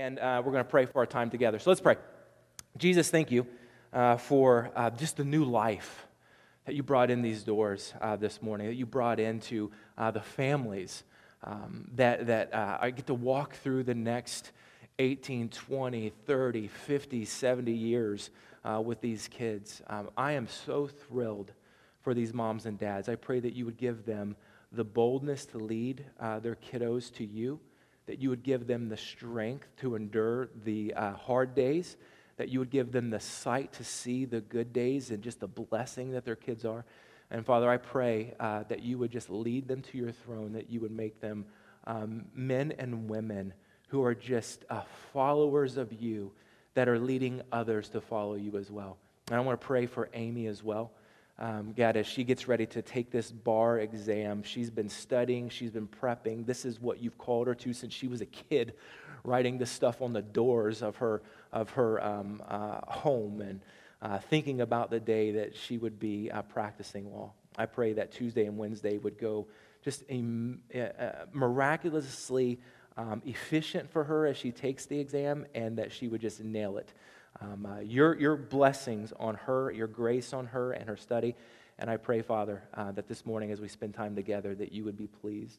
and uh, we're going to pray for our time together. So let's pray. Jesus, thank you uh, for uh, just the new life that you brought in these doors uh, this morning, that you brought into uh, the families um, that, that uh, I get to walk through the next 18, 20, 30, 50, 70 years with these kids. Um, I am so thrilled for these moms and dads. I pray that you would give them the boldness to lead their kiddos to you, that you would give them the strength to endure the uh, hard days, that you would give them the sight to see the good days and just the blessing that their kids are. And Father, I pray uh, that you would just lead them to your throne, that you would make them um, men and women who are just uh, followers of you that are leading others to follow you as well. And I want to pray for Amy as well. Um, God, as she gets ready to take this bar exam, she's been studying, she's been prepping. This is what you've called her to since she was a kid, writing this stuff on the doors of her, of her um, uh, home and uh, thinking about the day that she would be uh, practicing law. I pray that Tuesday and Wednesday would go just a, a miraculously um, efficient for her as she takes the exam and that she would just nail it. Um, uh, your, your blessings on her, your grace on her and her study. And I pray, Father, uh, that this morning as we spend time together, that you would be pleased,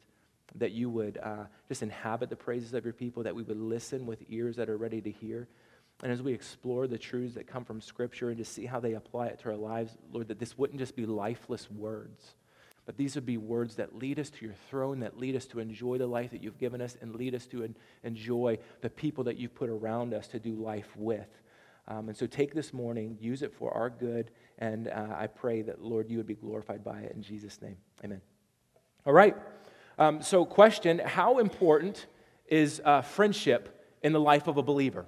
that you would uh, just inhabit the praises of your people, that we would listen with ears that are ready to hear. And as we explore the truths that come from Scripture and to see how they apply it to our lives, Lord, that this wouldn't just be lifeless words, but these would be words that lead us to your throne, that lead us to enjoy the life that you've given us, and lead us to enjoy the people that you've put around us to do life with. Um, and so take this morning, use it for our good, and uh, I pray that, Lord, you would be glorified by it in Jesus' name. Amen. All right. Um, so, question How important is uh, friendship in the life of a believer?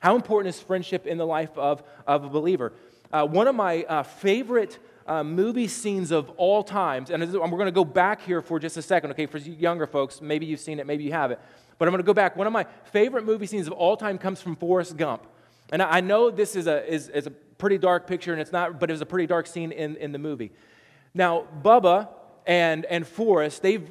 How important is friendship in the life of, of a believer? Uh, one of my uh, favorite uh, movie scenes of all times, and we're going to go back here for just a second, okay? For younger folks, maybe you've seen it, maybe you haven't. But I'm going to go back. One of my favorite movie scenes of all time comes from Forrest Gump. And I know this is a, is, is a pretty dark picture, and it's not, but it was a pretty dark scene in, in the movie. Now, Bubba and, and Forrest, they've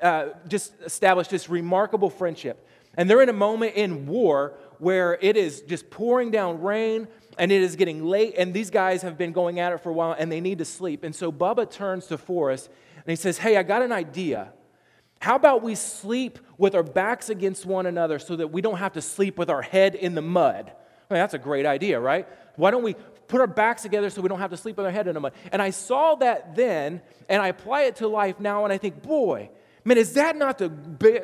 uh, just established this remarkable friendship. And they're in a moment in war where it is just pouring down rain and it is getting late, and these guys have been going at it for a while and they need to sleep. And so Bubba turns to Forrest and he says, Hey, I got an idea. How about we sleep with our backs against one another so that we don't have to sleep with our head in the mud? I mean, that's a great idea, right? Why don't we put our backs together so we don't have to sleep with our head in the mud? And I saw that then, and I apply it to life now, and I think, boy, man, is that not the,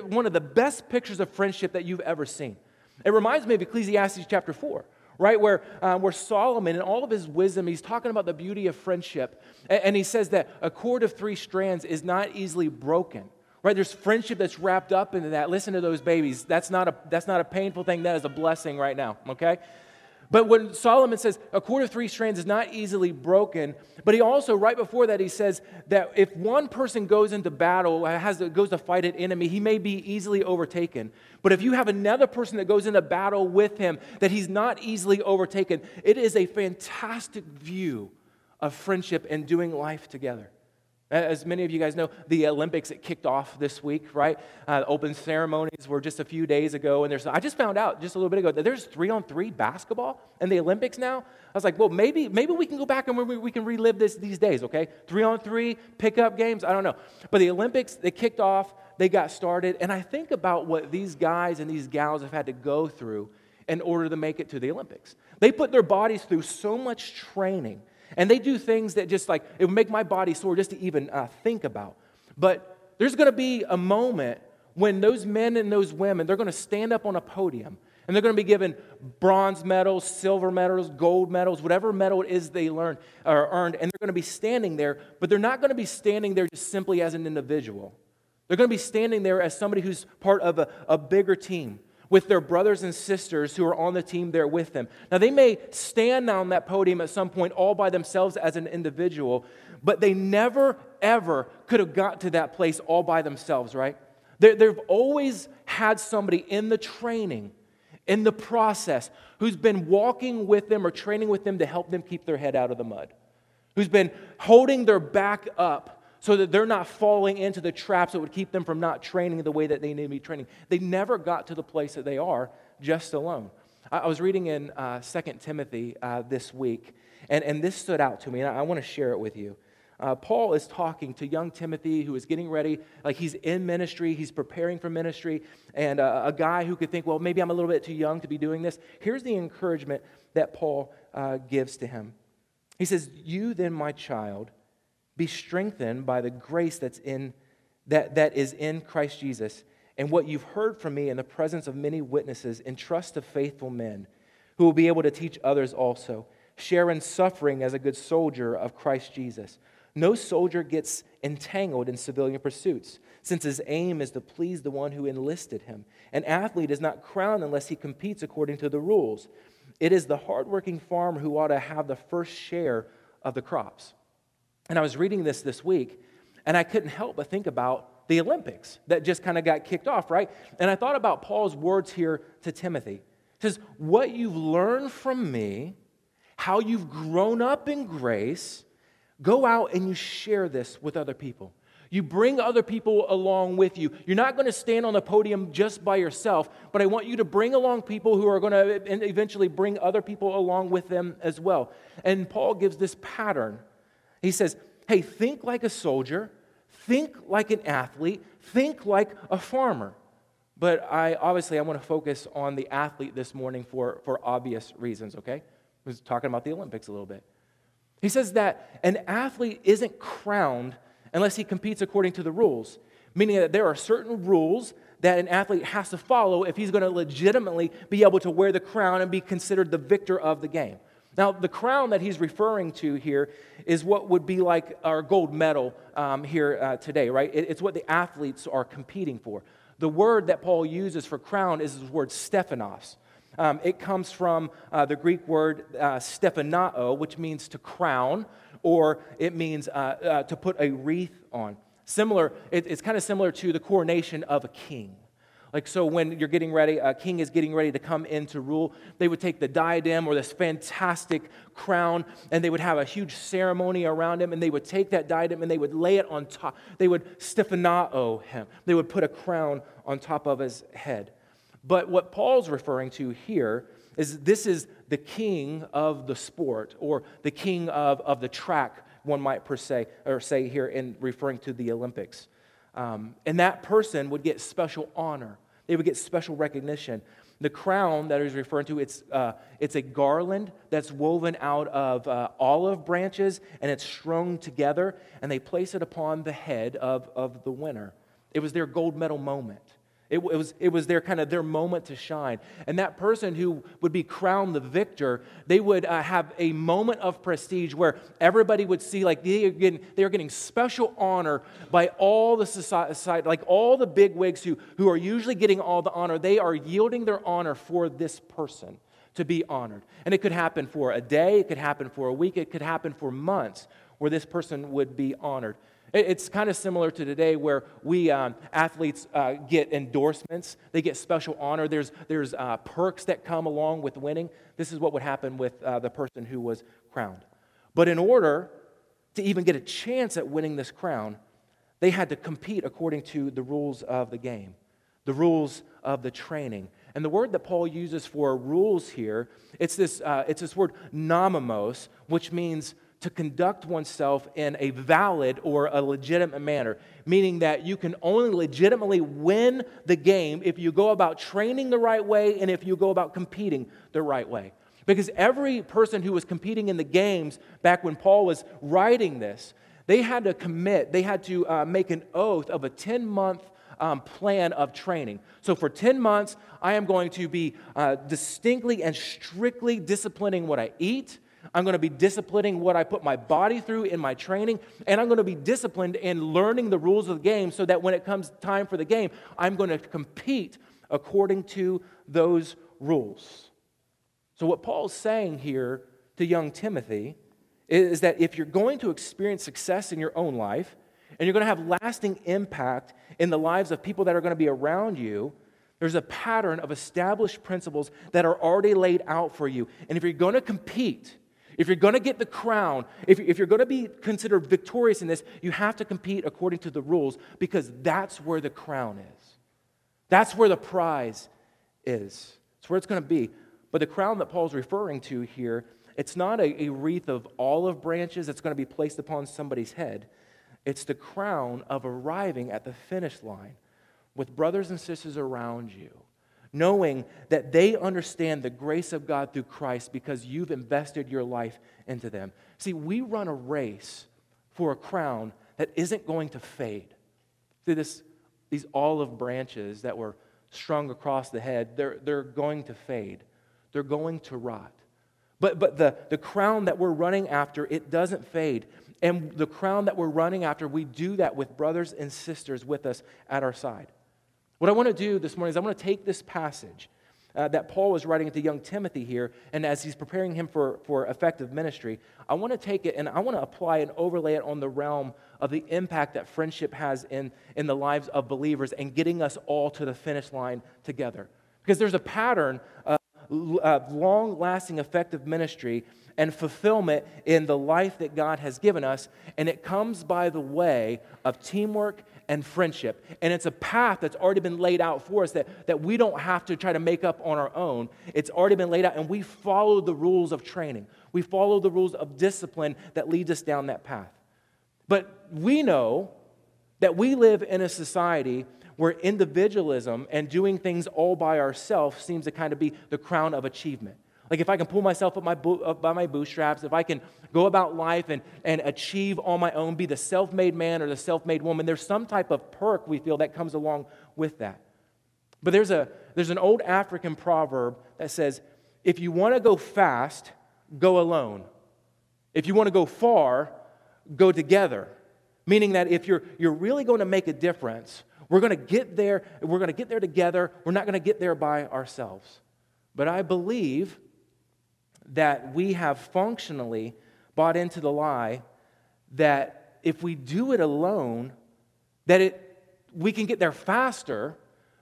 one of the best pictures of friendship that you've ever seen? It reminds me of Ecclesiastes chapter 4 right? Where, uh, where Solomon, in all of his wisdom, he's talking about the beauty of friendship. And, and, he says that a cord of three strands is not easily broken. Right? There's friendship that's wrapped up into that. Listen to those babies. That's not a, that's not a painful thing. That is a blessing right now, okay? But when Solomon says a cord of three strands is not easily broken, but he also, right before that, he says that if one person goes into battle, has goes to fight an enemy, he may be easily overtaken. But if you have another person that goes into battle with him, that he's not easily overtaken, it is a fantastic view of friendship and doing life together. As many of you guys know, the Olympics it kicked off this week, right? Uh, open ceremonies were just a few days ago, and there's. I just found out just a little bit ago that there's three on three basketball in the Olympics now. I was like, well, maybe maybe we can go back and we, we can relive this these days, okay? Three on three pickup games. I don't know, but the Olympics they kicked off, they got started, and I think about what these guys and these gals have had to go through in order to make it to the Olympics. They put their bodies through so much training and they do things that just like, it would make my body sore just to even uh, think about. But there's going to be a moment when those men and those women, they're going to stand up on a podium and they're going to be given bronze medals, silver medals, gold medals, whatever medal it is they learned or earned, and they're going to be standing there, but they're not going to be standing there just simply as an individual. They're going to be standing there as somebody who's part of a, a bigger team with their brothers and sisters who are on the team there with them. Now, they may stand on that podium at some point all by themselves as an individual, but they never, ever could have got to that place all by themselves, right? they they've always had somebody in the training, in the process, who's been walking with them or training with them to help them keep their head out of the mud, who's been holding their back up so that they're not falling into the traps that would keep them from not training the way that they need to be training. They never got to the place that they are just alone. I, I was reading in uh, 2 Timothy uh, this week, and, and this stood out to me, and I, I want to share it with you. Uh, Paul is talking to young Timothy who is getting ready, like he's in ministry, he's preparing for ministry, and uh, a guy who could think, well, maybe I'm a little bit too young to be doing this. Here's the encouragement that Paul uh, gives to him. He says, You then, my child, be strengthened by the grace that's in, that, that is in Christ Jesus. And what you've heard from me in the presence of many witnesses, entrust to faithful men who will be able to teach others also. Share in suffering as a good soldier of Christ Jesus. No soldier gets entangled in civilian pursuits, since his aim is to please the one who enlisted him. An athlete is not crowned unless he competes according to the rules. It is the hardworking farmer who ought to have the first share of the crops. And I was reading this this week, and I couldn't help but think about the Olympics that just kind of got kicked off, right? And I thought about Paul's words here to Timothy. He says, What you've learned from me, how you've grown up in grace, Go out and you share this with other people. You bring other people along with you. You're not going to stand on the podium just by yourself, but I want you to bring along people who are going to eventually bring other people along with them as well. And Paul gives this pattern. He says, Hey, think like a soldier, think like an athlete, think like a farmer. But I obviously I want to focus on the athlete this morning for, for obvious reasons, okay? I was talking about the Olympics a little bit. He says that an athlete isn't crowned unless he competes according to the rules, meaning that there are certain rules that an athlete has to follow if he's going to legitimately be able to wear the crown and be considered the victor of the game. Now, the crown that he's referring to here is what would be like our gold medal um, here uh, today, right? It, it's what the athletes are competing for. The word that Paul uses for crown is the word Stephanos. Um, it comes from uh, the Greek word uh, stephanao, which means to crown, or it means uh, uh to put a wreath on. Similar, it, it's kind of similar to the coronation of a king. Like, so when you're getting ready, a king is getting ready to come into rule, they would take the diadem or this fantastic crown and they would have a huge ceremony around him and they would take that diadem and they would lay it on top. They would stephanao him. They would put a crown on top of his head. But what Paul's referring to here is this is the king of the sport or the king of, of the track, one might per se, or say here in referring to the Olympics. Um, and that person would get special honor. They would get special recognition. The crown that he's referring to, it's, uh, it's a garland that's woven out of uh, olive branches and it's strung together, and they place it upon the head of, of the winner. It was their gold medal moment. It, it, was, it was their kind of their moment to shine. And that person who would be crowned the victor, they would uh, have a moment of prestige where everybody would see like they are getting, they are getting special honor by all the society, like all the big wigs who, who are usually getting all the honor. They are yielding their honor for this person to be honored. And it could happen for a day, it could happen for a week, it could happen for months where this person would be honored. It's kind of similar to today where we um, athletes uh, get endorsements, they get special honor. There's, there's uh, perks that come along with winning. This is what would happen with uh, the person who was crowned. But in order to even get a chance at winning this crown, they had to compete according to the rules of the game, the rules of the training. And the word that Paul uses for rules here, it's this, uh, it's this word nomimos, which means to conduct oneself in a valid or a legitimate manner, meaning that you can only legitimately win the game if you go about training the right way and if you go about competing the right way. Because every person who was competing in the games back when Paul was writing this, they had to commit, they had to uh, make an oath of a 10 month um, plan of training. So, for 10 months, I am going to be uh, distinctly and strictly disciplining what I eat. I'm going to be disciplining what I put my body through in my training, and I'm going to be disciplined in learning the rules of the game so that when it comes time for the game, I'm going to compete according to those rules. So, what Paul's saying here to young Timothy is that if you're going to experience success in your own life, and you're going to have lasting impact in the lives of people that are going to be around you, there's a pattern of established principles that are already laid out for you. And if you're going to compete, If you're going to get the crown, if, if you're going to be considered victorious in this, you have to compete according to the rules because that's where the crown is. That's where the prize is. It's where it's going to be. But the crown that Paul's referring to here, it's not a, a wreath of olive branches that's going to be placed upon somebody's head. It's the crown of arriving at the finish line with brothers and sisters around you, knowing that they understand the grace of God through Christ because you've invested your life into them. See, we run a race for a crown that isn't going to fade. See, this, these olive branches that were strung across the head, they're, they're going to fade, they're going to rot. But, but the, the crown that we're running after, it doesn't fade. And the crown that we're running after, we do that with brothers and sisters with us at our side. What I want to do this morning is I want to take this passage uh, that Paul was writing to young Timothy here, and as he's preparing him for, for effective ministry, I want to take it and I want to apply and overlay it on the realm of the impact that friendship has in, in the lives of believers and getting us all to the finish line together. Because there's a pattern of long lasting, effective ministry and fulfillment in the life that God has given us, and it comes by the way of teamwork and friendship. And it's a path that's already been laid out for us that, that we don't have to try to make up on our own. It's already been laid out, and we follow the rules of training. We follow the rules of discipline that leads us down that path. But we know that we live in a society where individualism and doing things all by ourselves seems to kind of be the crown of achievement. Like if I can pull myself up, my bo- up by my bootstraps, if I can go about life and, and achieve on my own, be the self made man or the self made woman, there's some type of perk we feel that comes along with that. But there's, a, there's an old African proverb that says, if you want to go fast, go alone. If you want to go far, go together. Meaning that if you're, you're really going to make a difference, we're going to get there, we're going to get there together. We're not going to get there by ourselves. But I believe that we have functionally bought into the lie that if we do it alone, that it, we can get there faster,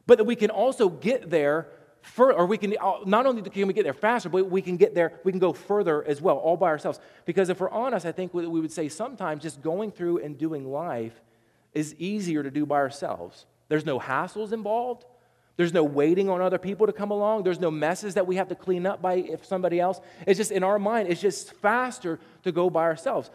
but that we can also get there for, or we can uh, not only can we get there faster, but we can get there, we can go further as well, all by ourselves. Because if we're honest, I think we would say sometimes just going through and doing life is easier to do by ourselves. There's no hassles involved. There's no waiting on other people to come along. There's no messes that we have to clean up by if somebody else. It's just in our mind, it's just faster to go by ourselves.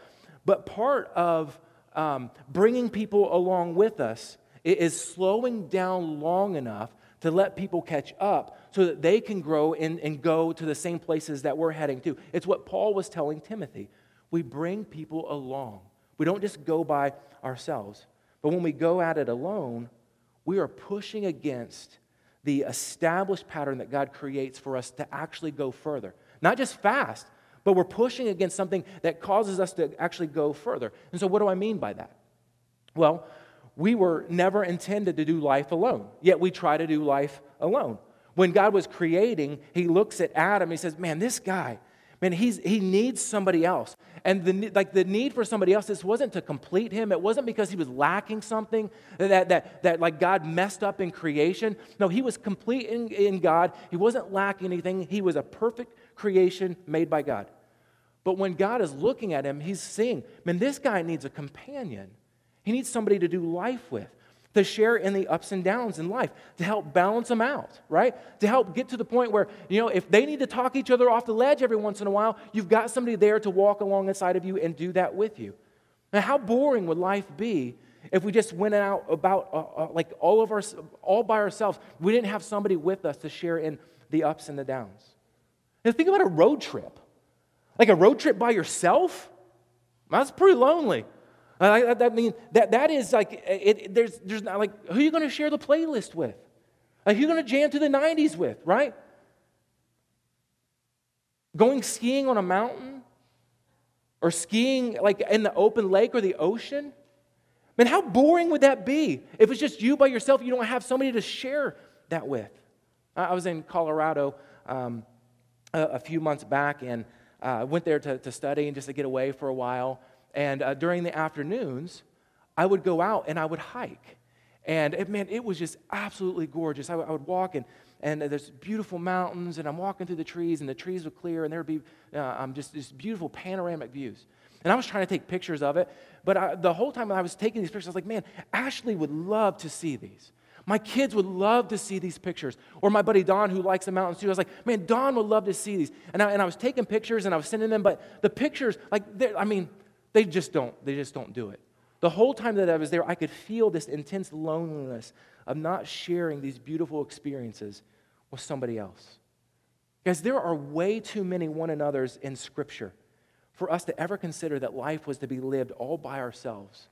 But part of um, bringing people along with us is slowing down long enough to let people catch up so that they can grow and, and go to the same places that we're heading to. It's what Paul was telling Timothy. We bring people along, we don't just go by ourselves. But when we go at it alone, we are pushing against the established pattern that God creates for us to actually go further. Not just fast, but we're pushing against something that causes us to actually go further. And so, what do I mean by that? Well, we were never intended to do life alone, yet we try to do life alone. When God was creating, He looks at Adam, He says, Man, this guy, man, he's, he needs somebody else. And the, like the need for somebody else, this wasn't to complete him. It wasn't because he was lacking something that, that, that like God messed up in creation. No, he was complete in, in God. He wasn't lacking anything. He was a perfect creation made by God. But when God is looking at him, he's seeing, man, this guy needs a companion. He needs somebody to do life with to share in the ups and downs in life, to help balance them out, right? To help get to the point where, you know, if they need to talk each other off the ledge every once in a while, you've got somebody there to walk alongside of you and do that with you. Now, how boring would life be if we just went out about uh, uh, like all of our, all by ourselves? We didn't have somebody with us to share in the ups and the downs. Now, think about a road trip. Like a road trip by yourself? That's pretty lonely. I, I mean, that, that is like, it, there's, there's not like, who are you going to share the playlist with? Like, who are you going to jam to the 90s with, right? Going skiing on a mountain or skiing like in the open lake or the ocean? Man, how boring would that be if it's just you by yourself? You don't have somebody to share that with. I was in Colorado um, a, a, few months back and uh, went there to, to study and just to get away for a while. And uh, during the afternoons, I would go out and I would hike. And it, man, it was just absolutely gorgeous. I, w- I would walk and, and there's beautiful mountains, and I'm walking through the trees, and the trees were clear, and there'd be uh, um, just, just beautiful panoramic views. And I was trying to take pictures of it, but I, the whole time I was taking these pictures, I was like, man, Ashley would love to see these. My kids would love to see these pictures. Or my buddy Don, who likes the mountains too, I was like, man, Don would love to see these. And I, and I was taking pictures and I was sending them, but the pictures, like, I mean, they just don't, they just don't do it. The whole time that I was there, I could feel this intense loneliness of not sharing these beautiful experiences with somebody else. Guys, there are way too many one another's in Scripture for us to ever consider that life was to be lived all by ourselves.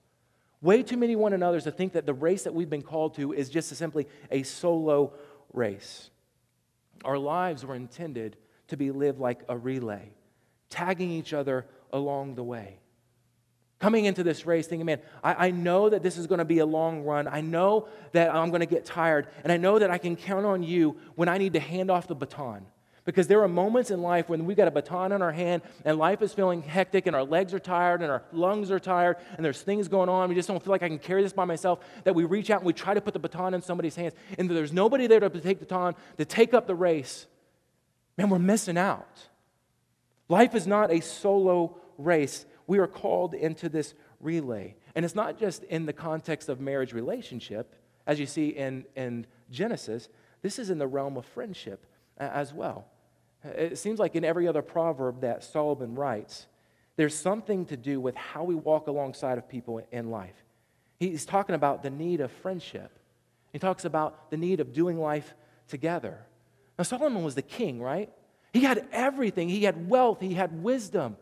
Way too many one another's to think that the race that we've been called to is just simply a solo race. Our lives were intended to be lived like a relay, tagging each other along the way. Coming into this race, thinking, man, I, I know that this is going to be a long run. I know that I'm going to get tired. And I know that I can count on you when I need to hand off the baton. Because there are moments in life when we've got a baton in our hand and life is feeling hectic and our legs are tired and our lungs are tired and there's things going on. We just don't feel like I can carry this by myself. That we reach out and we try to put the baton in somebody's hands and there's nobody there to take the baton to take up the race. Man, we're missing out. Life is not a solo race. We are called into this relay. And it's not just in the context of marriage relationship, as you see in, in Genesis, this is in the realm of friendship as well. It seems like in every other proverb that Solomon writes, there's something to do with how we walk alongside of people in life. He's talking about the need of friendship. He talks about the need of doing life together. Now, Solomon was the king, right? He had everything. He had wealth, he had wisdom,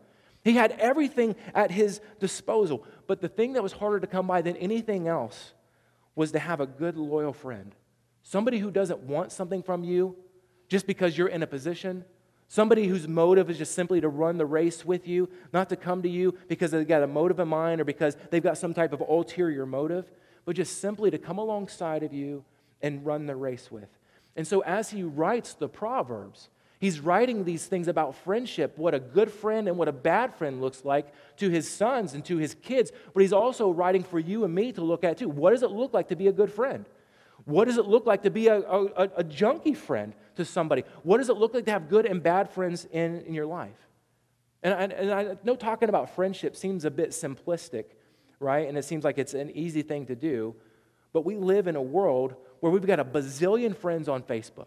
he had everything at his disposal. But the thing that was harder to come by than anything else was to have a good, loyal friend. Somebody who doesn't want something from you, just because you're in a position. Somebody whose motive is just simply to run the race with you, not to come to you because they've got a motive in mind or because they've got some type of ulterior motive, but just simply to come alongside of you and run the race with. And so, as he writes the Proverbs, he's writing these things about friendship, what a good friend and what a bad friend looks like to his sons and to his kids, but he's also writing for you and me to look at too. What does it look like to be a good friend? What does it look like to be a, a, a junkie friend to somebody? What does it look like to have good and bad friends in, in your life? And, and, and I know talking about friendship seems a bit simplistic, right? And it seems like it's an easy thing to do. But we live in a world where we've got a bazillion friends on Facebook.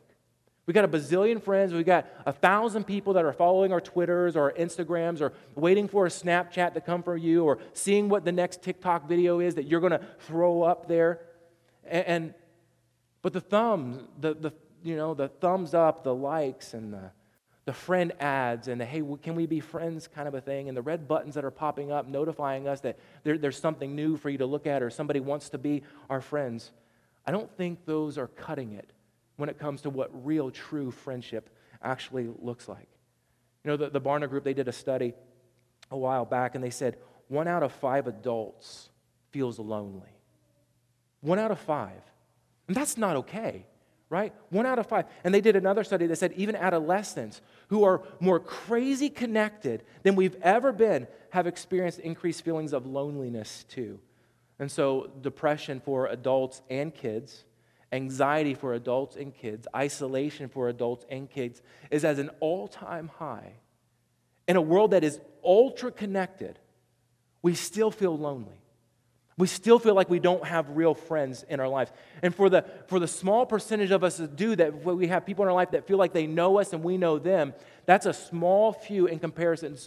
We've got a bazillion friends. We've got a thousand people that are following our Twitters or our Instagrams or waiting for a Snapchat to come from you or seeing what the next TikTok video is that you're going to throw up there. And, and but the thumbs, the, the, you know, the thumbs up, the likes, and the, the friend ads, and the hey, can we be friends kind of a thing, and the red buttons that are popping up notifying us that there, there's something new for you to look at or somebody wants to be our friends, I don't think those are cutting it when it comes to what real, true friendship actually looks like. You know, the, the Barna Group, they did a study a while back, and they said one out of five adults feels lonely. One out of five. And that's not okay, right? One out of five. And they did another study that said even adolescents who are more crazy connected than we've ever been have experienced increased feelings of loneliness too. And so, depression for adults and kids, anxiety for adults and kids, isolation for adults and kids is at an all time high. In a world that is ultra connected, we still feel lonely. We still feel like we don't have real friends in our lives. And for the, for the small percentage of us that do that, we have people in our life that feel like they know us and we know them, that's a small few in comparison.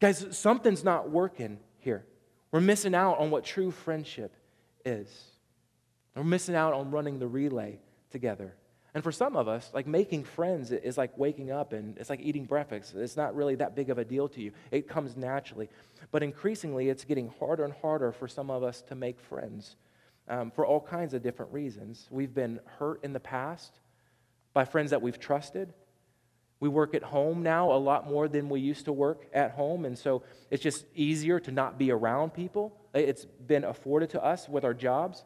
Guys, something's not working here. We're missing out on what true friendship is. We're missing out on running the relay together. And for some of us, like making friends is like waking up and it's like eating breakfast. It's not really that big of a deal to you, it comes naturally. But increasingly, it's getting harder and harder for some of us to make friends um, for all kinds of different reasons. We've been hurt in the past by friends that we've trusted. We work at home now a lot more than we used to work at home, and so it's just easier to not be around people. It's been afforded to us with our jobs.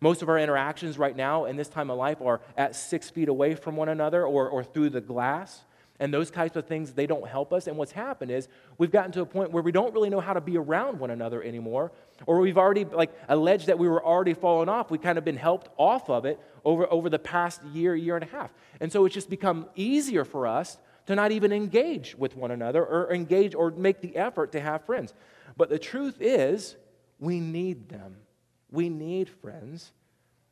Most of our interactions right now in this time of life are at six feet away from one another or, or through the glass. And those types of things, they don't help us. And what's happened is we've gotten to a point where we don't really know how to be around one another anymore. Or we've already, like, alleged that we were already falling off. We've kind of been helped off of it over, over the past year, year and a half. And so it's just become easier for us to not even engage with one another or engage or make the effort to have friends. But the truth is, we need them. We need friends.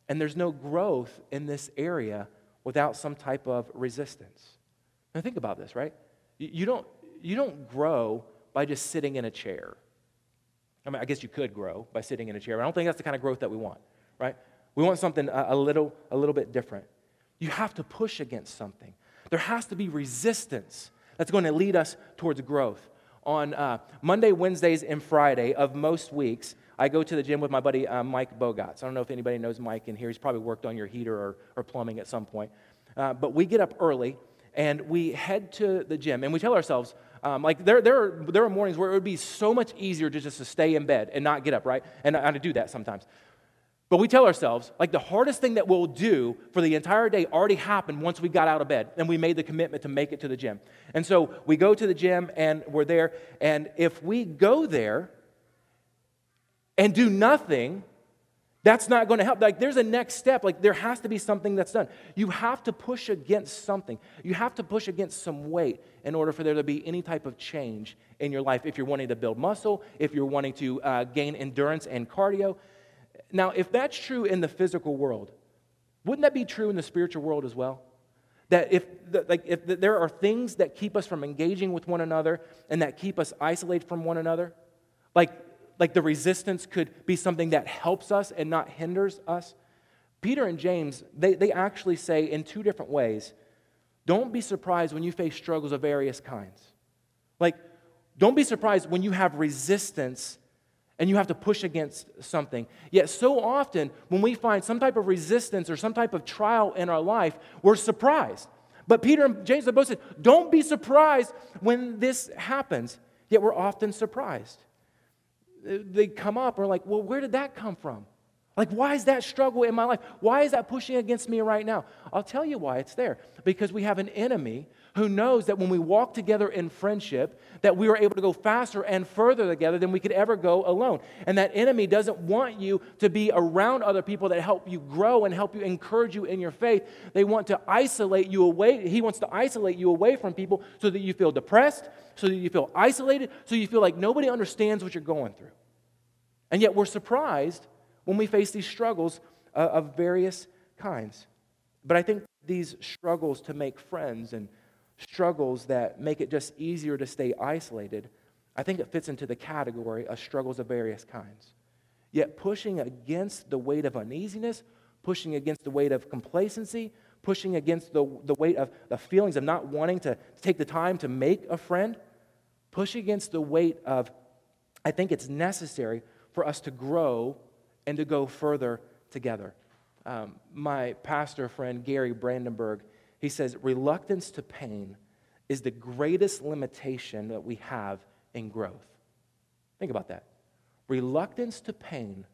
And there's no growth in this area without some type of resistance. Now, think about this, right? You don't, you don't grow by just sitting in a chair. I mean, I guess you could grow by sitting in a chair. But I don't think that's the kind of growth that we want, right? We want something a, a, little, a little bit different. You have to push against something. There has to be resistance that's going to lead us towards growth. On uh, Monday, Wednesdays, and Friday of most weeks, I go to the gym with my buddy uh, Mike Bogatz. I don't know if anybody knows Mike in here. He's probably worked on your heater or, or plumbing at some point. Uh, but we get up early and we head to the gym and we tell ourselves, um, like there, there, are, there are mornings where it would be so much easier to just to stay in bed and not get up, right? And I, I do that sometimes. But we tell ourselves, like the hardest thing that we'll do for the entire day already happened once we got out of bed and we made the commitment to make it to the gym. And so we go to the gym and we're there. And if we go there and do nothing, that's not going to help. Like, there's a next step. Like, there has to be something that's done. You have to push against something. You have to push against some weight in order for there to be any type of change in your life. If you're wanting to build muscle, if you're wanting to uh, gain endurance and cardio. Now, if that's true in the physical world, wouldn't that be true in the spiritual world as well? That if, like, if there are things that keep us from engaging with one another and that keep us isolated from one another, like like the resistance could be something that helps us and not hinders us. Peter and James, they, they actually say in two different ways don't be surprised when you face struggles of various kinds. Like, don't be surprised when you have resistance and you have to push against something. Yet, so often, when we find some type of resistance or some type of trial in our life, we're surprised. But Peter and James both said, don't be surprised when this happens. Yet, we're often surprised they come up are like, well, where did that come from? Like, why is that struggle in my life? Why is that pushing against me right now? I'll tell you why it's there. Because we have an enemy who knows that when we walk together in friendship, that we are able to go faster and further together than we could ever go alone. And that enemy doesn't want you to be around other people that help you grow and help you encourage you in your faith. They want to isolate you away. He wants to isolate you away from people so that you feel depressed, so that you feel isolated, so you feel like nobody understands what you're going through. And yet we're surprised when we face these struggles uh, of various kinds. But I think these struggles to make friends and struggles that make it just easier to stay isolated, I think it fits into the category of struggles of various kinds. Yet pushing against the weight of uneasiness, pushing against the weight of complacency, pushing against the, the weight of the feelings of not wanting to take the time to make a friend, push against the weight of, I think it's necessary for us to grow and to go further together. Um, my pastor friend, Gary Brandenburg, he says, reluctance to pain is the greatest limitation that we have in growth. Think about that. Reluctance to pain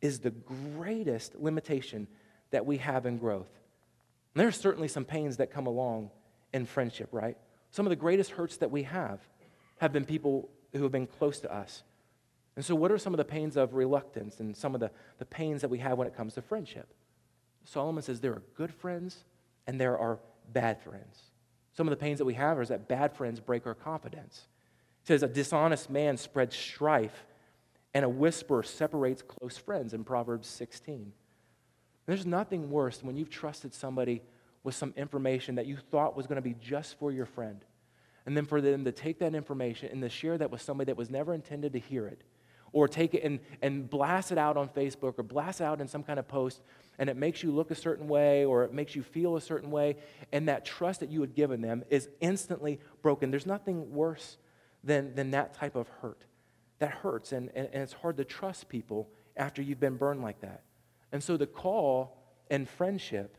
is the greatest limitation that we have in growth. And there's certainly some pains that come along in friendship, right? Some of the greatest hurts that we have have been people who have been close to us and so, what are some of the pains of reluctance and some of the, the pains that we have when it comes to friendship? Solomon says there are good friends and there are bad friends. Some of the pains that we have is that bad friends break our confidence. He says a dishonest man spreads strife and a whisper separates close friends in Proverbs 16. There's nothing worse than when you've trusted somebody with some information that you thought was going to be just for your friend. And then for them to take that information and to share that with somebody that was never intended to hear it or take it and, and blast it out on Facebook or blast it out in some kind of post, and it makes you look a certain way or it makes you feel a certain way, and that trust that you had given them is instantly broken. There's nothing worse than, than that type of hurt. That hurts, and, and, and it's hard to trust people after you've been burned like that. And so the call and friendship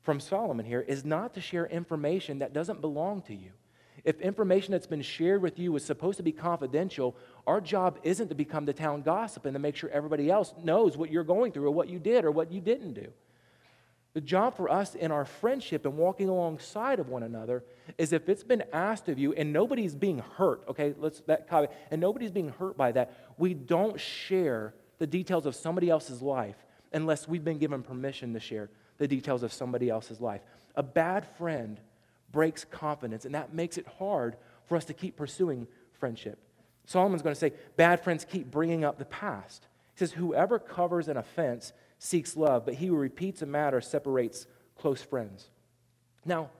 from Solomon here is not to share information that doesn't belong to you. If information that's been shared with you is supposed to be confidential, our job isn't to become the town gossip and to make sure everybody else knows what you're going through or what you did or what you didn't do. The job for us in our friendship and walking alongside of one another is if it's been asked of you and nobody's being hurt, okay, let's that caveat, and nobody's being hurt by that, we don't share the details of somebody else's life unless we've been given permission to share the details of somebody else's life. A bad friend breaks confidence, and that makes it hard for us to keep pursuing friendship. Solomon's going to say, bad friends keep bringing up the past. He says, whoever covers an offense seeks love, but he who repeats a matter separates close friends. Now,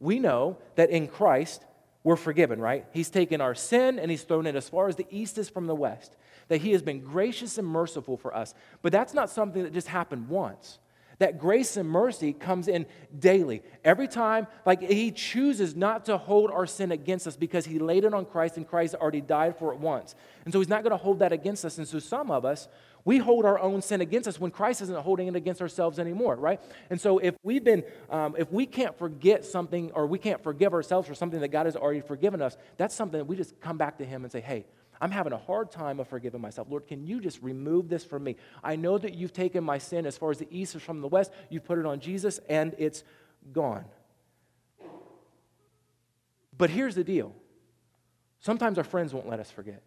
we know that in Christ, we're forgiven, right? He's taken our sin and he's thrown it as far as the east is from the west. That he has been gracious and merciful for us. But that's not something that just happened once that grace and mercy comes in daily. Every time, like he chooses not to hold our sin against us because he laid it on Christ and Christ already died for it once. And so he's not going to hold that against us. And so some of us, we hold our own sin against us when Christ isn't holding it against ourselves anymore, right? And so if we've been, um, if we can't forget something or we can't forgive ourselves for something that God has already forgiven us, that's something that we just come back to him and say, hey, I'm having a hard time of forgiving myself. Lord, can you just remove this from me? I know that you've taken my sin as far as the east is from the west. You've put it on Jesus, and it's gone. But here's the deal sometimes our friends won't let us forget.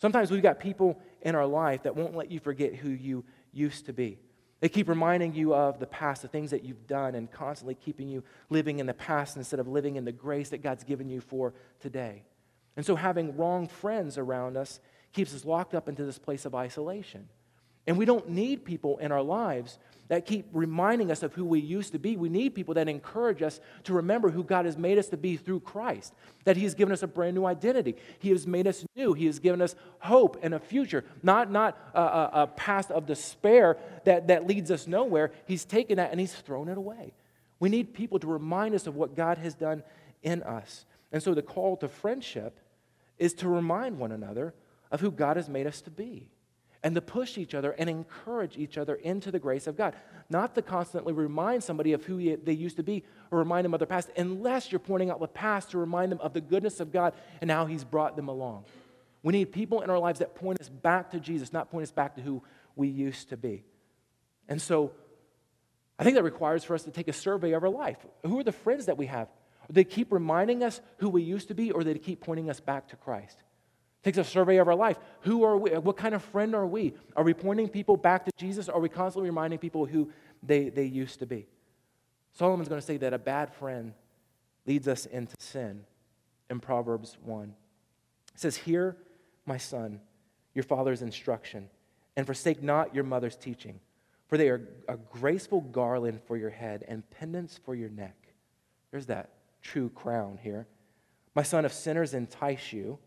Sometimes we've got people in our life that won't let you forget who you used to be. They keep reminding you of the past, the things that you've done, and constantly keeping you living in the past instead of living in the grace that God's given you for today. And so having wrong friends around us keeps us locked up into this place of isolation. And we don't need people in our lives that keep reminding us of who we used to be. We need people that encourage us to remember who God has made us to be through Christ, that He has given us a brand new identity. He has made us new. He has given us hope and a future, not, not a, a, a past of despair that, that leads us nowhere. He's taken that and He's thrown it away. We need people to remind us of what God has done in us. And so the call to friendship is to remind one another of who God has made us to be and to push each other and encourage each other into the grace of God. Not to constantly remind somebody of who they used to be or remind them of their past, unless you're pointing out the past to remind them of the goodness of God and how He's brought them along. We need people in our lives that point us back to Jesus, not point us back to who we used to be. And so I think that requires for us to take a survey of our life. Who are the friends that we have? They keep reminding us who we used to be, or they keep pointing us back to Christ. It takes a survey of our life. Who are we? What kind of friend are we? Are we pointing people back to Jesus? Are we constantly reminding people who they, they used to be? Solomon's going to say that a bad friend leads us into sin in Proverbs 1. It says, Hear, my son, your father's instruction, and forsake not your mother's teaching, for they are a graceful garland for your head and pendants for your neck. There's that true crown here. My son, if sinners entice you,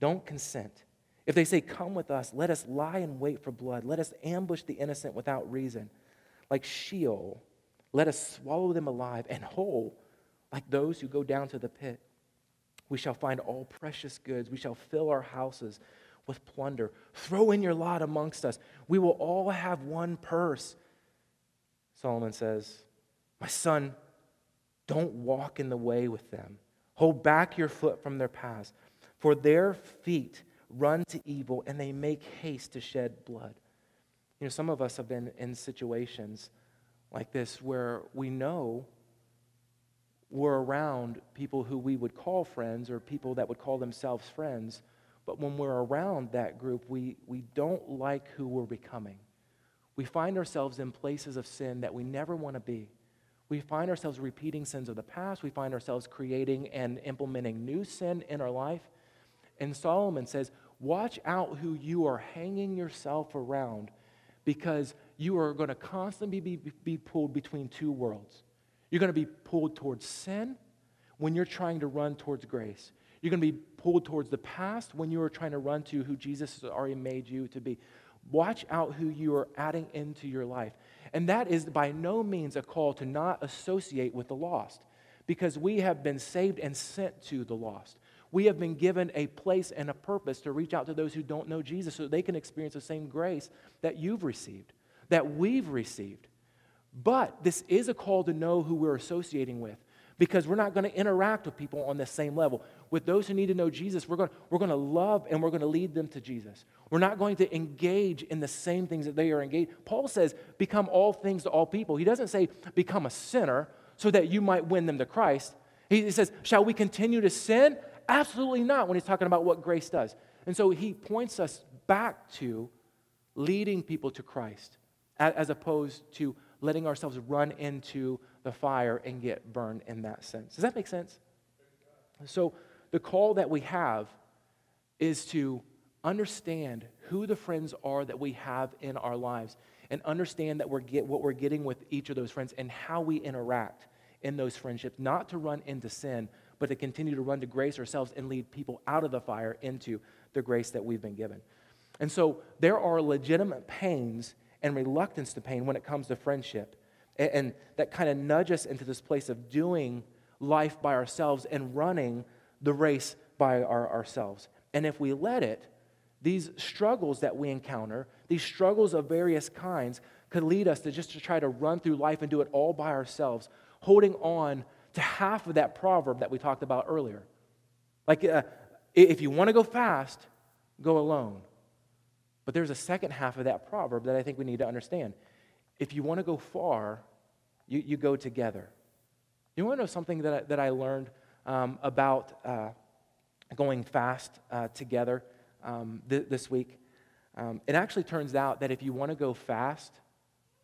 don't consent. If they say, Come with us, let us lie in wait for blood, let us ambush the innocent without reason. Like Sheol, let us swallow them alive and whole, like those who go down to the pit. We shall find all precious goods. We shall fill our houses with plunder. Throw in your lot amongst us. We will all have one purse. Solomon says, My son, don't walk in the way with them. Hold back your foot from their paths, for their feet run to evil and they make haste to shed blood. You know, some of us have been in situations like this where we know we're around people who we would call friends or people that would call themselves friends, but when we're around that group, we, we don't like who we're becoming. We find ourselves in places of sin that we never want to be we find ourselves repeating sins of the past. We find ourselves creating and implementing new sin in our life. And Solomon says, Watch out who you are hanging yourself around because you are going to constantly be, be, pulled between two worlds. You're going to be pulled towards sin when you're trying to run towards grace. You're going to be pulled towards the past when you are trying to run to who Jesus has already made you to be. Watch out who you are adding into your life. And that is by no means a call to not associate with the lost, because we have been saved and sent to the lost. We have been given a place and a purpose to reach out to those who don't know Jesus so they can experience the same grace that you've received, that we've received. But this is a call to know who we're associating with because we're not going to interact with people on the same level. With those who need to know Jesus, we're going, we're going to love and we're going to lead them to Jesus. We're not going to engage in the same things that they are engaged. Paul says, become all things to all people. He doesn't say, become a sinner so that you might win them to Christ. He says, shall we continue to sin? Absolutely not when he's talking about what grace does. And so he points us back to leading people to Christ as opposed to letting ourselves run into the fire and get burned in that sense. Does that make sense? So, the call that we have is to understand who the friends are that we have in our lives and understand that we're get, what we're getting with each of those friends and how we interact in those friendships, not to run into sin, but to continue to run to grace ourselves and lead people out of the fire into the grace that we've been given. And so there are legitimate pains and reluctance to pain when it comes to friendship. And, and that kind of nudge us into this place of doing life by ourselves and running the race by our, ourselves. And if we let it, these struggles that we encounter, these struggles of various kinds, could lead us to just to try to run through life and do it all by ourselves, holding on to half of that proverb that we talked about earlier. Like, uh, if you want to go fast, go alone. But there's a second half of that proverb that I think we need to understand. If you want to go far, you, you go together. You want to know something that I, that I learned um, about uh, going fast uh, together um, th- this week? Um, it actually turns out that if you want to go fast,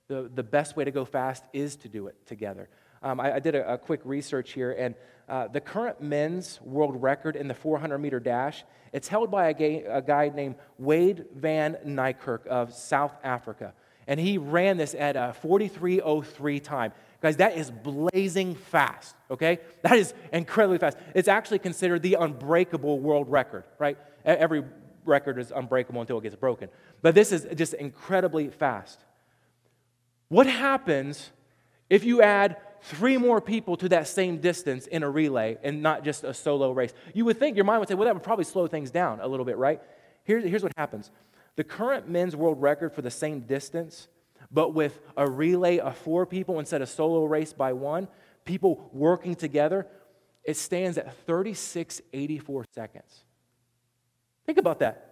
the, the best way to go fast is to do it together. Um, I, I, did a, a, quick research here, and uh, the current men's world record in the 400 meter dash, it's held by a, a guy named Wayde Van Niekerk of South Africa. And he ran this at a 43.03 time. Guys, that is blazing fast, okay? That is incredibly fast. It's actually considered the unbreakable world record, right? Every record is unbreakable until it gets broken. But this is just incredibly fast. What happens if you add three more people to that same distance in a relay and not just a solo race. You would think, your mind would say, well, that would probably slow things down a little bit, right? Here's, here's what happens the current men's world record for the same distance, but with a relay of four people instead of solo race by one, people working together, it stands at 3684 seconds. Think about that.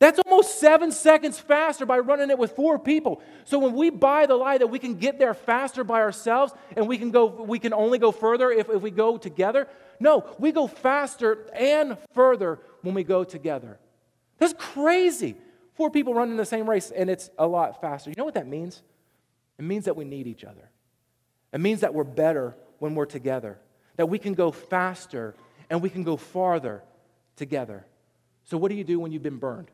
That's almost seven seconds faster by running it with four people. So when we buy the lie that we can get there faster by ourselves and we can go, we can only go further if, if we go together. No, we go faster and further when we go together. That's crazy. Four people running the same race and it's a lot faster. You know what that means? It means that we need each other. It means that we're better when we're together, that we can go faster and we can go farther together. So, what do you do when you've been burned?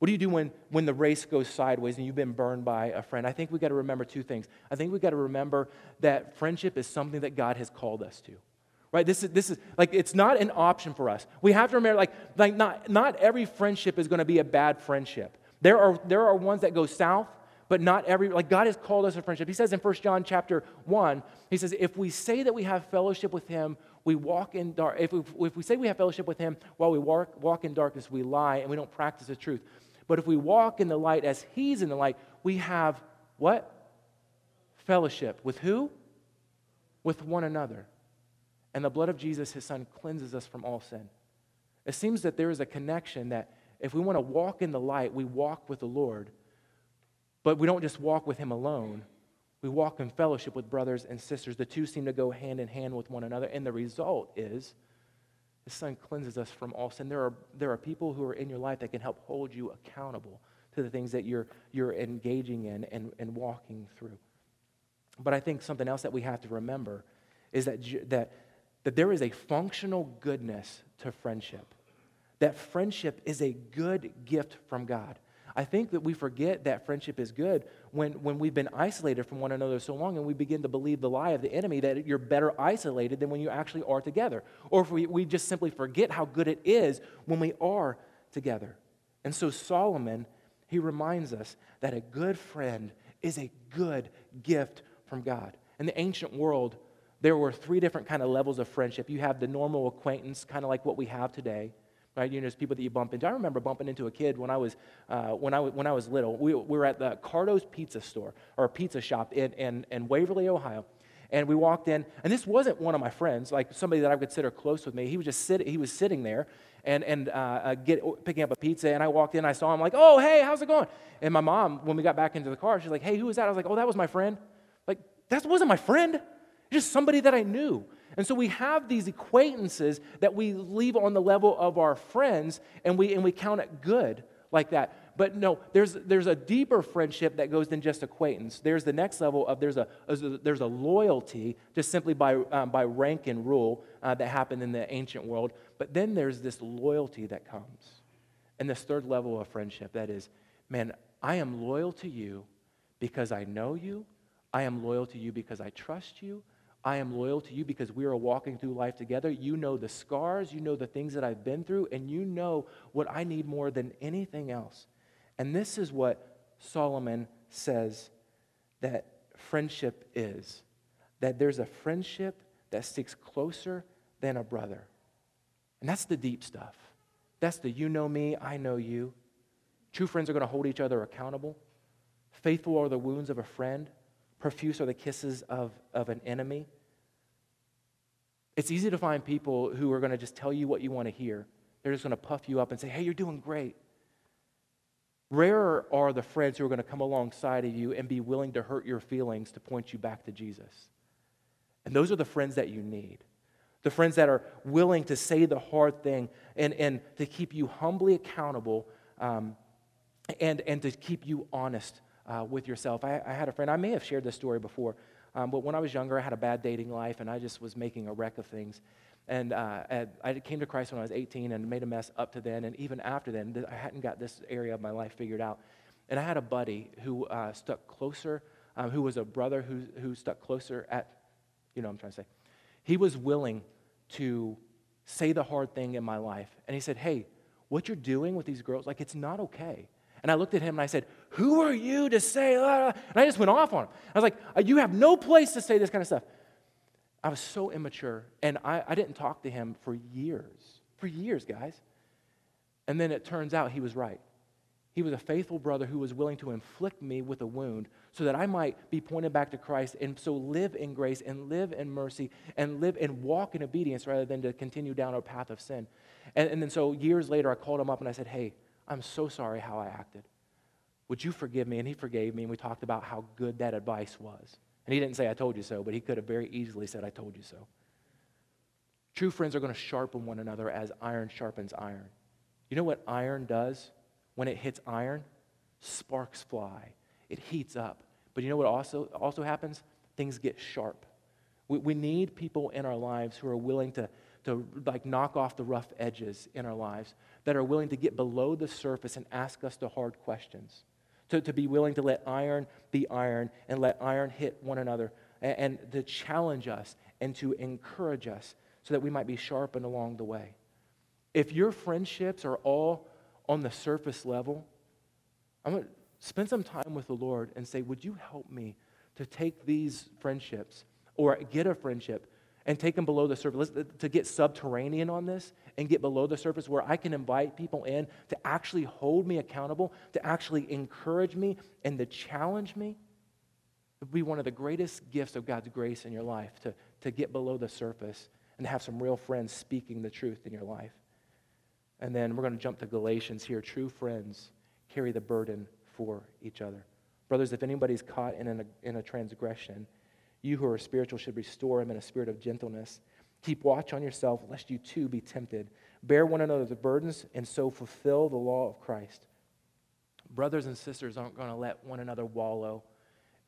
What do you do when, when the race goes sideways and you've been burned by a friend? I think we've got to remember two things. I think we've got to remember that friendship is something that God has called us to. Right? This is, this is like, it's not an option for us. We have to remember, like, like not, not every friendship is going to be a bad friendship. There are, there are ones that go south, but not every, like, God has called us a friendship. He says in 1 John chapter 1, he says, if we say that we have fellowship with him, we walk in dark. If we, if we say we have fellowship with him while we walk, walk in darkness, we lie and we don't practice the truth. But if we walk in the light as He's in the light, we have what? Fellowship. With who? With one another. And the blood of Jesus, His Son, cleanses us from all sin. It seems that there is a connection that if we want to walk in the light, we walk with the Lord. But we don't just walk with Him alone. We walk in fellowship with brothers and sisters. The two seem to go hand in hand with one another. And the result is the Son cleanses us from all sin. There are, there are people who are in your life that can help hold you accountable to the things that you're, you're engaging in and, and walking through. But I think something else that we have to remember is that, that, that there is a functional goodness to friendship. That friendship is a good gift from God. I think that we forget that friendship is good when, when we've been isolated from one another so long and we begin to believe the lie of the enemy that you're better isolated than when you actually are together. Or if we, we just simply forget how good it is when we are together. And so Solomon, he reminds us that a good friend is a good gift from God. In the ancient world, there were three different kind of levels of friendship. You have the normal acquaintance, kind of like what we have today right? You know, there's people that you bump into. I remember bumping into a kid when I was, uh, when, I, when I was little. We, we were at the Cardo's Pizza Store, or pizza shop in, in, in Waverly, Ohio. And we walked in, and this wasn't one of my friends, like somebody that I would consider close with me. He was just sit, he was sitting there and, and uh, uh, get, picking up a pizza, and I walked in, I saw him like, oh, hey, how's it going? And my mom, when we got back into the car, she's like, hey, who was that? I was like, oh, that was my friend. Like, that wasn't my friend. Just somebody that I knew. And so we have these acquaintances that we leave on the level of our friends and we, and we count it good like that. But no, there's, there's a deeper friendship that goes than just acquaintance. There's the next level of there's a, there's a loyalty just simply by, um, by rank and rule uh, that happened in the ancient world. But then there's this loyalty that comes. And this third level of friendship that is, man, I am loyal to you because I know you. I am loyal to you because I trust you. I am loyal to you because we are walking through life together. You know the scars, you know the things that I've been through, and you know what I need more than anything else. And this is what Solomon says that friendship is that there's a friendship that sticks closer than a brother. And that's the deep stuff. That's the you know me, I know you. True friends are going to hold each other accountable. Faithful are the wounds of a friend. Profuse are the kisses of, of an enemy. It's easy to find people who are going to just tell you what you want to hear. They're just going to puff you up and say, hey, you're doing great. Rarer are the friends who are going to come alongside of you and be willing to hurt your feelings to point you back to Jesus. And those are the friends that you need. The friends that are willing to say the hard thing and, and to keep you humbly accountable um, and, and to keep you honest uh, with yourself. I, I, had a friend, I may have shared this story before, um, but when I was younger, I had a bad dating life and I just was making a wreck of things. And uh, I came to Christ when I was 18 and made a mess up to then. And even after then, I hadn't got this area of my life figured out. And I had a buddy who uh, stuck closer, um, who was a brother who, who stuck closer at, you know I'm trying to say. He was willing to say the hard thing in my life. And he said, Hey, what you're doing with these girls, like, it's not okay. And I looked at him and I said, Who are you to say? And I just went off on him. I was like, uh, You have no place to say this kind of stuff. I was so immature. And I, I didn't talk to him for years. For years, guys. And then it turns out he was right. He was a faithful brother who was willing to inflict me with a wound so that I might be pointed back to Christ and so live in grace and live in mercy and live and walk in obedience rather than to continue down a path of sin. And, and then so years later, I called him up and I said, Hey, I'm so sorry how I acted. Would you forgive me? And he forgave me, and we talked about how good that advice was. And he didn't say, I told you so, but he could have very easily said, I told you so. True friends are going to sharpen one another as iron sharpens iron. You know what iron does when it hits iron? Sparks fly, it heats up. But you know what also, also happens? Things get sharp. We, we need people in our lives who are willing to, to like knock off the rough edges in our lives, that are willing to get below the surface and ask us the hard questions. To, to be willing to let iron be iron and let iron hit one another and, and to challenge us and to encourage us so that we might be sharpened along the way. If your friendships are all on the surface level, I'm going to spend some time with the Lord and say, Would you help me to take these friendships or get a friendship and take them below the surface, to get subterranean on this and get below the surface where I can invite people in to actually hold me accountable, to actually encourage me and to challenge me. It would be one of the greatest gifts of God's grace in your life to, to get below the surface and have some real friends speaking the truth in your life. And then we're going to jump to Galatians here. True friends carry the burden for each other. Brothers, if anybody's caught in a, in a transgression, you who are spiritual should restore him in a spirit of gentleness. Keep watch on yourself, lest you too be tempted. Bear one another's burdens, and so fulfill the law of Christ. Brothers and sisters aren't going to let one another wallow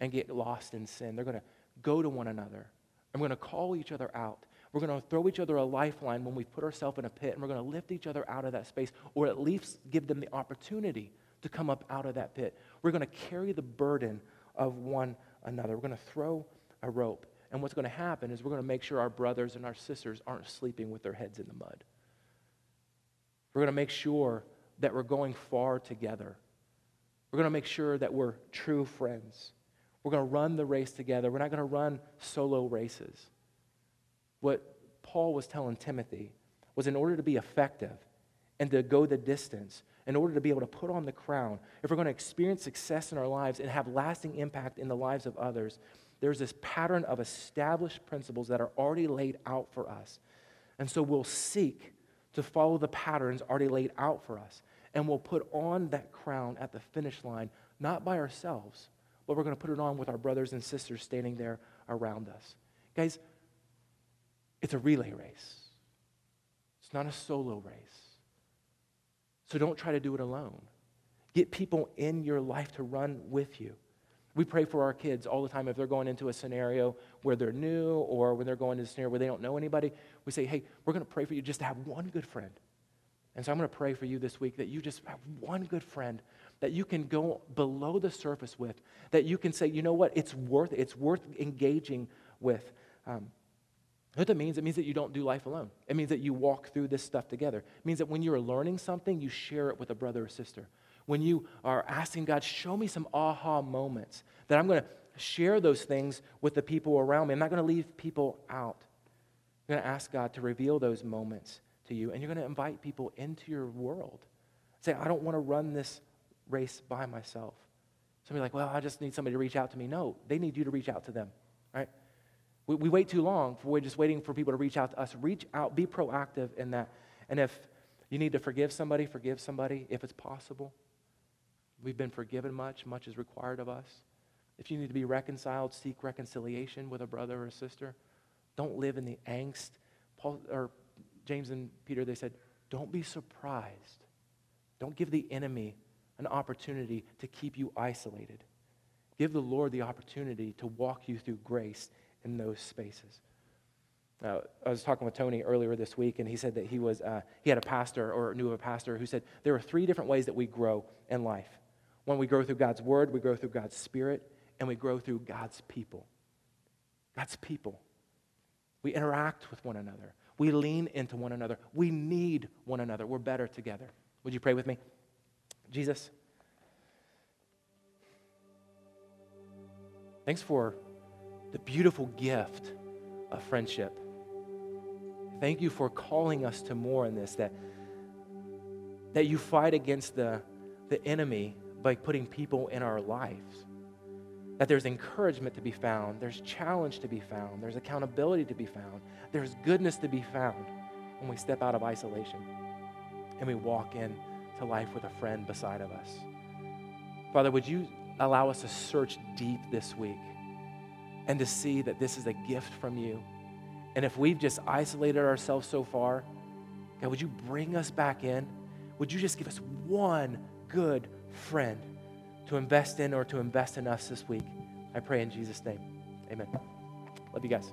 and get lost in sin. They're going to go to one another. And we're going to call each other out. We're going to throw each other a lifeline when we put ourselves in a pit, and we're going to lift each other out of that space, or at least give them the opportunity to come up out of that pit. We're going to carry the burden of one another. We're going to throw a rope. And what's going to happen is we're going to make sure our brothers and our sisters aren't sleeping with their heads in the mud. We're going to make sure that we're going far together. We're going to make sure that we're true friends. We're going to run the race together. We're not going to run solo races. What Paul was telling Timothy was in order to be effective and to go the distance, in order to be able to put on the crown, if we're going to experience success in our lives and have lasting impact in the lives of others, there's this pattern of established principles that are already laid out for us. And so we'll seek to follow the patterns already laid out for us. And we'll put on that crown at the finish line, not by ourselves, but we're going to put it on with our brothers and sisters standing there around us. Guys, it's a relay race, it's not a solo race. So don't try to do it alone. Get people in your life to run with you. We pray for our kids all the time if they're going into a scenario where they're new or when they're going into a scenario where they don't know anybody. We say, hey, we're going to pray for you just to have one good friend. And so I'm going to pray for you this week that you just have one good friend that you can go below the surface with, that you can say, you know what, it's worth It's worth engaging with. Um, what that means, it means that you don't do life alone. It means that you walk through this stuff together. It means that when you're learning something, you share it with a brother or sister. When you are asking God, show me some aha moments, that I'm going to share those things with the people around me. I'm not going to leave people out. I'm going to ask God to reveal those moments to you, and you're going to invite people into your world. Say, I don't want to run this race by myself. Somebody like, well, I just need somebody to reach out to me. No, they need you to reach out to them, right? We, we wait too long. For, we're just waiting for people to reach out to us. Reach out, be proactive in that. And if you need to forgive somebody, forgive somebody if it's possible. We've been forgiven much, much is required of us. If you need to be reconciled, seek reconciliation with a brother or a sister. Don't live in the angst. Paul or James and Peter, they said, don't be surprised. Don't give the enemy an opportunity to keep you isolated. Give the Lord the opportunity to walk you through grace in those spaces. Uh, I was talking with Tony earlier this week, and he said that he was uh, he had a pastor or knew of a pastor who said there are three different ways that we grow in life. One, we grow through God's word, we grow through God's spirit, and we grow through God's people. God's people. We interact with one another. We lean into one another. We need one another. We're better together. Would you pray with me? Jesus, thanks for the beautiful gift of friendship. Thank you for calling us to more in this, that, that you fight against the, the enemy by putting people in our lives. That there's encouragement to be found, there's challenge to be found, there's accountability to be found, there's goodness to be found when we step out of isolation and we walk in to life with a friend beside of us. Father, would you allow us to search deep this week? and to see that this is a gift from you. And if we've just isolated ourselves so far, God, would you bring us back in? Would you just give us one good friend to invest in or to invest in us this week? I pray in Jesus' name. Amen. Love you guys.